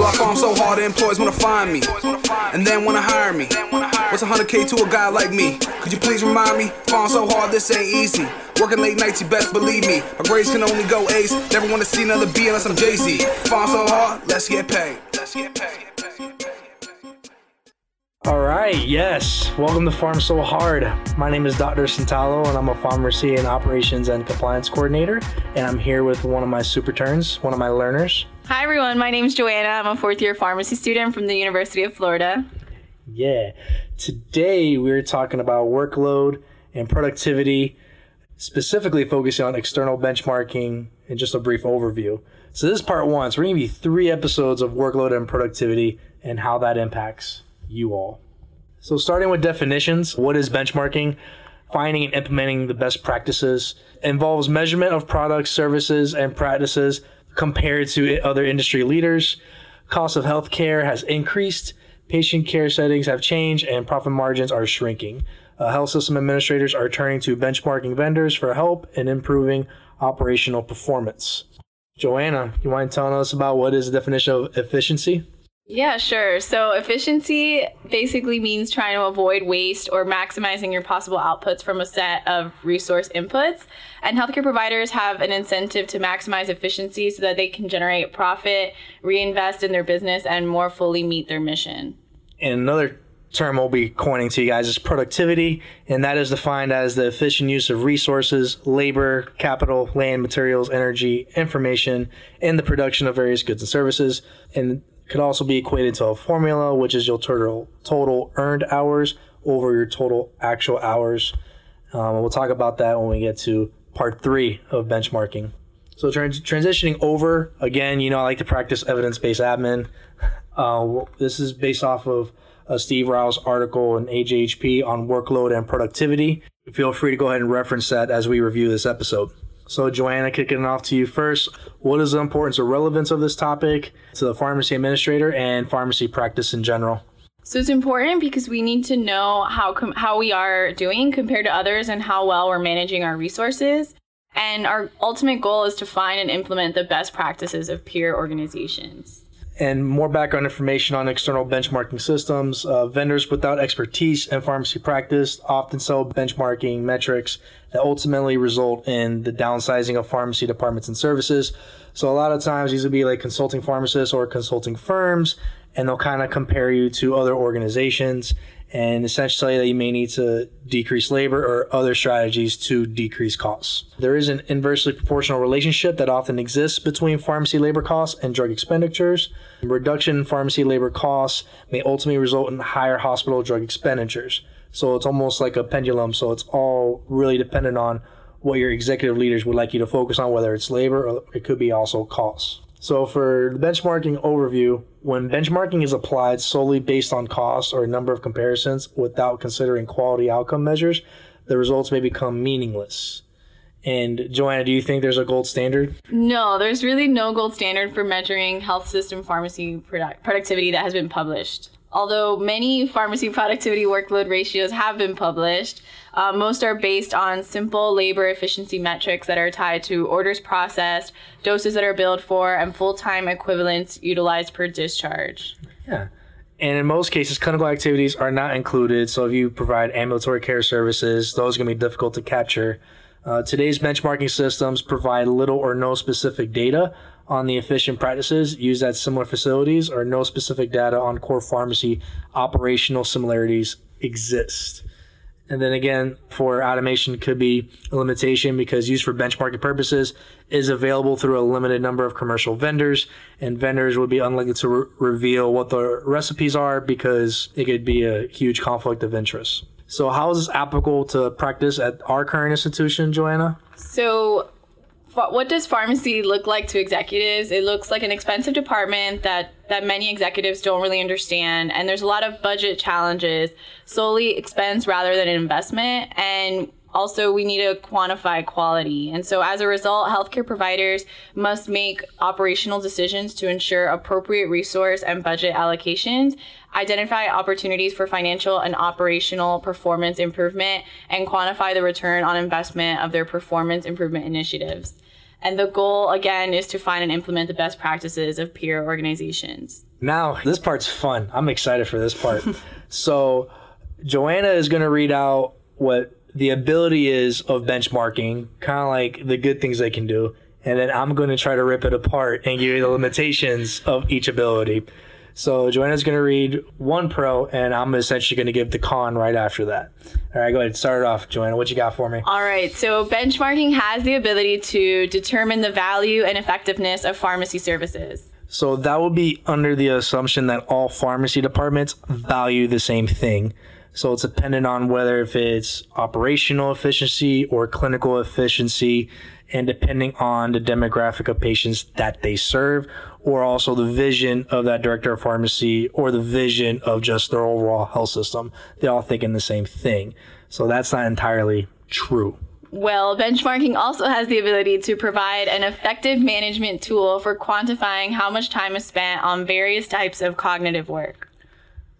So I farm so hard, the employees wanna find me, and then wanna hire me. What's 100k to a guy like me? Could you please remind me? Farm so hard, this ain't easy. Working late nights, you best believe me. My grades can only go Ace. Never wanna see another B unless I'm Jay Z. Farm so hard, let's get paid. Let's get paid. All right, yes. Welcome to Pharm So Hard. My name is Dr. Santalo, and I'm a pharmacy and operations and compliance coordinator. And I'm here with one of my super turns, one of my learners. Hi, everyone. My name is Joanna. I'm a fourth year pharmacy student from the University of Florida. Yeah. Today, we're talking about workload and productivity, specifically focusing on external benchmarking and just a brief overview. So, this is part one. So, we're going to be three episodes of workload and productivity and how that impacts you all. So, starting with definitions, what is benchmarking? Finding and implementing the best practices involves measurement of products, services, and practices compared to other industry leaders. Cost of healthcare has increased, patient care settings have changed, and profit margins are shrinking. Uh, health system administrators are turning to benchmarking vendors for help in improving operational performance. Joanna, you mind telling us about what is the definition of efficiency? Yeah, sure. So, efficiency basically means trying to avoid waste or maximizing your possible outputs from a set of resource inputs. And healthcare providers have an incentive to maximize efficiency so that they can generate profit, reinvest in their business, and more fully meet their mission. And another term we'll be coining to you guys is productivity, and that is defined as the efficient use of resources, labor, capital, land, materials, energy, information in the production of various goods and services. And could also be equated to a formula, which is your total total earned hours over your total actual hours. Um, we'll talk about that when we get to part three of benchmarking. So trans- transitioning over again, you know, I like to practice evidence-based admin. Uh, this is based off of a Steve Rouse article in AJHP on workload and productivity. Feel free to go ahead and reference that as we review this episode. So, Joanna, kicking it off to you first. What is the importance or relevance of this topic to the pharmacy administrator and pharmacy practice in general? So it's important because we need to know how com- how we are doing compared to others and how well we're managing our resources. And our ultimate goal is to find and implement the best practices of peer organizations and more background information on external benchmarking systems. Uh, vendors without expertise in pharmacy practice often sell benchmarking metrics that ultimately result in the downsizing of pharmacy departments and services. So a lot of times these would be like consulting pharmacists or consulting firms, and they'll kind of compare you to other organizations and essentially that you may need to decrease labor or other strategies to decrease costs. There is an inversely proportional relationship that often exists between pharmacy labor costs and drug expenditures. Reduction in pharmacy labor costs may ultimately result in higher hospital drug expenditures. So it's almost like a pendulum. So it's all really dependent on what your executive leaders would like you to focus on, whether it's labor or it could be also costs. So for the benchmarking overview, when benchmarking is applied solely based on cost or a number of comparisons without considering quality outcome measures, the results may become meaningless. And Joanna, do you think there's a gold standard? No, there's really no gold standard for measuring health system pharmacy product- productivity that has been published. Although many pharmacy productivity workload ratios have been published, uh, most are based on simple labor efficiency metrics that are tied to orders processed, doses that are billed for, and full time equivalents utilized per discharge. Yeah. And in most cases, clinical activities are not included. So if you provide ambulatory care services, those are going to be difficult to capture. Uh, today's benchmarking systems provide little or no specific data on the efficient practices used at similar facilities or no specific data on core pharmacy operational similarities exist. And then again, for automation could be a limitation because use for benchmarking purposes is available through a limited number of commercial vendors, and vendors would be unlikely to re- reveal what the recipes are because it could be a huge conflict of interest. So, how is this applicable to practice at our current institution, Joanna? So, what does pharmacy look like to executives? It looks like an expensive department that that many executives don't really understand, and there's a lot of budget challenges, solely expense rather than investment, and also we need to quantify quality. And so as a result, healthcare providers must make operational decisions to ensure appropriate resource and budget allocations, identify opportunities for financial and operational performance improvement, and quantify the return on investment of their performance improvement initiatives. And the goal, again, is to find and implement the best practices of peer organizations. Now, this part's fun. I'm excited for this part. so, Joanna is going to read out what the ability is of benchmarking, kind of like the good things they can do. And then I'm going to try to rip it apart and give you the limitations of each ability. So Joanna's going to read one pro, and I'm essentially going to give the con right after that. All right, go ahead. Start it off, Joanna. What you got for me? All right. So benchmarking has the ability to determine the value and effectiveness of pharmacy services. So that would be under the assumption that all pharmacy departments value the same thing. So it's dependent on whether if it's operational efficiency or clinical efficiency and depending on the demographic of patients that they serve or also the vision of that director of pharmacy or the vision of just their overall health system. They all thinking the same thing. So that's not entirely true. Well, benchmarking also has the ability to provide an effective management tool for quantifying how much time is spent on various types of cognitive work.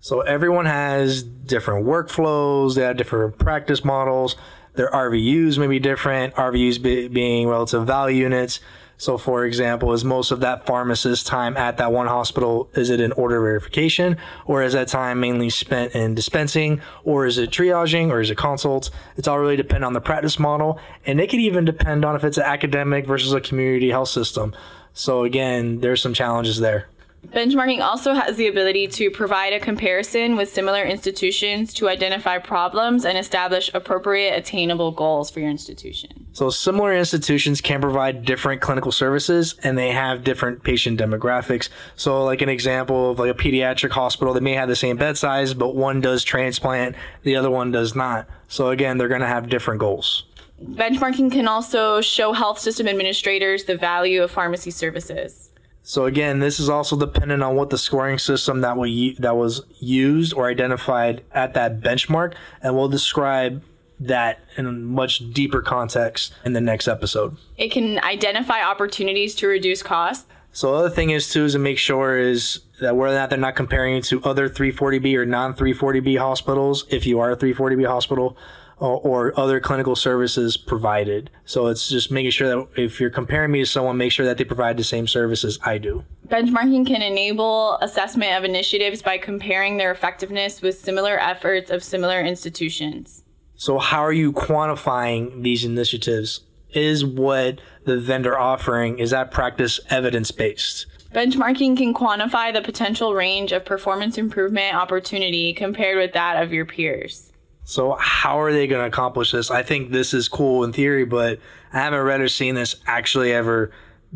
So everyone has different workflows, they have different practice models. Their RVUs may be different, RVUs be, being relative value units. So, for example, is most of that pharmacist time at that one hospital, is it in order verification or is that time mainly spent in dispensing or is it triaging or is it consults? It's all really depend on the practice model and it could even depend on if it's an academic versus a community health system. So again, there's some challenges there. Benchmarking also has the ability to provide a comparison with similar institutions to identify problems and establish appropriate attainable goals for your institution. So, similar institutions can provide different clinical services and they have different patient demographics. So, like an example of like a pediatric hospital, they may have the same bed size, but one does transplant, the other one does not. So, again, they're going to have different goals. Benchmarking can also show health system administrators the value of pharmacy services. So again, this is also dependent on what the scoring system that we that was used or identified at that benchmark, and we'll describe that in a much deeper context in the next episode. It can identify opportunities to reduce costs. So the other thing is too is to make sure is that whether or not they're not comparing to other 340B or non 340B hospitals, if you are a 340B hospital, or, or, other clinical services provided. So it's just making sure that if you're comparing me to someone, make sure that they provide the same services I do. Benchmarking can enable assessment of initiatives by comparing their effectiveness with similar efforts of similar institutions. So, how are you quantifying these initiatives? Is what the vendor offering is that practice evidence based? Benchmarking can quantify the potential range of performance improvement opportunity compared with that of your peers. So how are they going to accomplish this? I think this is cool in theory, but I haven't read or seen this actually ever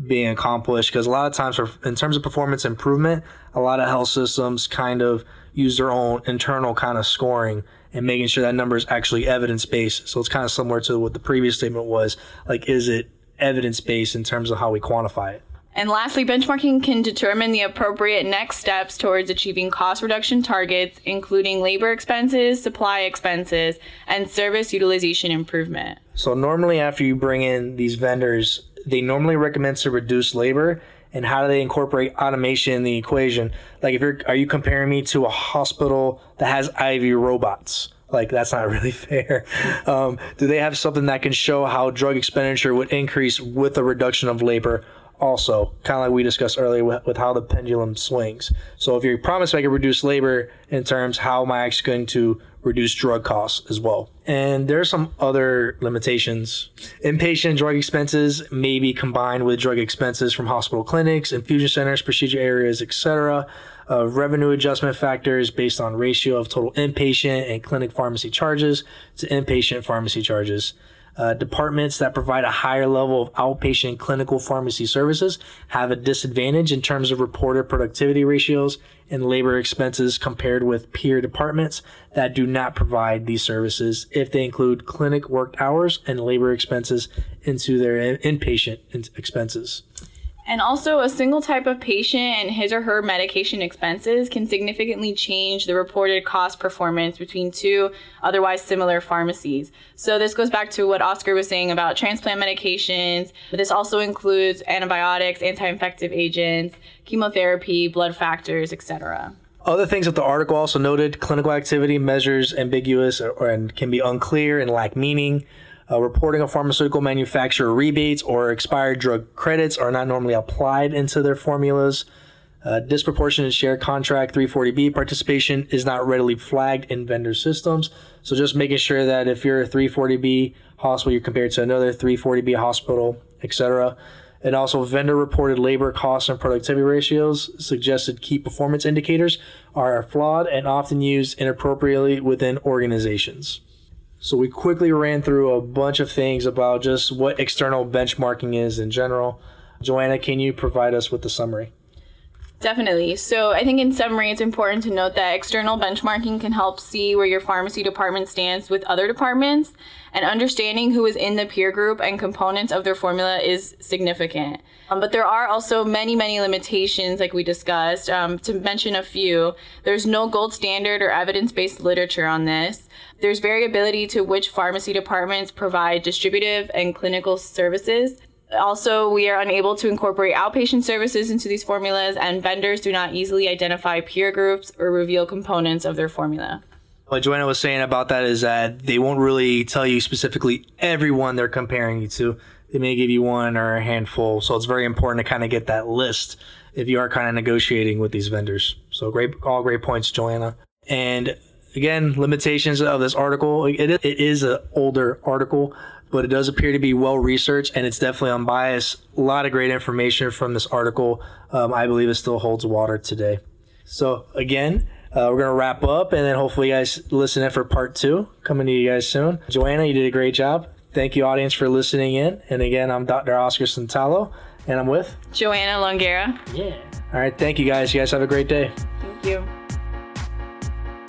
being accomplished because a lot of times for, in terms of performance improvement, a lot of health systems kind of use their own internal kind of scoring and making sure that number is actually evidence based. So it's kind of similar to what the previous statement was. Like, is it evidence based in terms of how we quantify it? And lastly, benchmarking can determine the appropriate next steps towards achieving cost reduction targets, including labor expenses, supply expenses, and service utilization improvement. So, normally, after you bring in these vendors, they normally recommend to reduce labor. And how do they incorporate automation in the equation? Like, if you're, are you comparing me to a hospital that has IV robots? Like that's not really fair. Um, do they have something that can show how drug expenditure would increase with a reduction of labor? Also, kind of like we discussed earlier with, with, how the pendulum swings. So if you promise I can reduce labor in terms, how am I actually going to reduce drug costs as well? And there are some other limitations. Inpatient drug expenses may be combined with drug expenses from hospital clinics, infusion centers, procedure areas, etc. Uh, revenue adjustment factors based on ratio of total inpatient and clinic pharmacy charges to inpatient pharmacy charges. Uh, departments that provide a higher level of outpatient clinical pharmacy services have a disadvantage in terms of reported productivity ratios and labor expenses compared with peer departments that do not provide these services if they include clinic worked hours and labor expenses into their inpatient expenses. And also, a single type of patient and his or her medication expenses can significantly change the reported cost performance between two otherwise similar pharmacies. So, this goes back to what Oscar was saying about transplant medications. But this also includes antibiotics, anti infective agents, chemotherapy, blood factors, etc. Other things that the article also noted clinical activity measures ambiguous or, or, and can be unclear and lack meaning. Uh, reporting of pharmaceutical manufacturer rebates or expired drug credits are not normally applied into their formulas. Uh, disproportionate share contract 340B participation is not readily flagged in vendor systems. So just making sure that if you're a 340B hospital, you're compared to another 340B hospital, etc. And also vendor reported labor costs and productivity ratios, suggested key performance indicators are flawed and often used inappropriately within organizations. So we quickly ran through a bunch of things about just what external benchmarking is in general. Joanna, can you provide us with the summary? Definitely. So I think in summary, it's important to note that external benchmarking can help see where your pharmacy department stands with other departments, and understanding who is in the peer group and components of their formula is significant. Um, but there are also many, many limitations, like we discussed. Um, to mention a few, there's no gold standard or evidence based literature on this. There's variability to which pharmacy departments provide distributive and clinical services. Also, we are unable to incorporate outpatient services into these formulas, and vendors do not easily identify peer groups or reveal components of their formula. What Joanna was saying about that is that they won't really tell you specifically everyone they're comparing you to. They may give you one or a handful. So it's very important to kind of get that list if you are kind of negotiating with these vendors. So great, all great points, Joanna. And again, limitations of this article. It, is an older article, but it does appear to be well researched and it's definitely unbiased. A lot of great information from this article. Um, I believe it still holds water today. So again, uh, we're going to wrap up and then hopefully you guys listen in for part two coming to you guys soon. Joanna, you did a great job. Thank you, audience, for listening in. And again, I'm Dr. Oscar Santalo and I'm with Joanna Longueira. Yeah. All right. Thank you, guys. You guys have a great day. Thank you.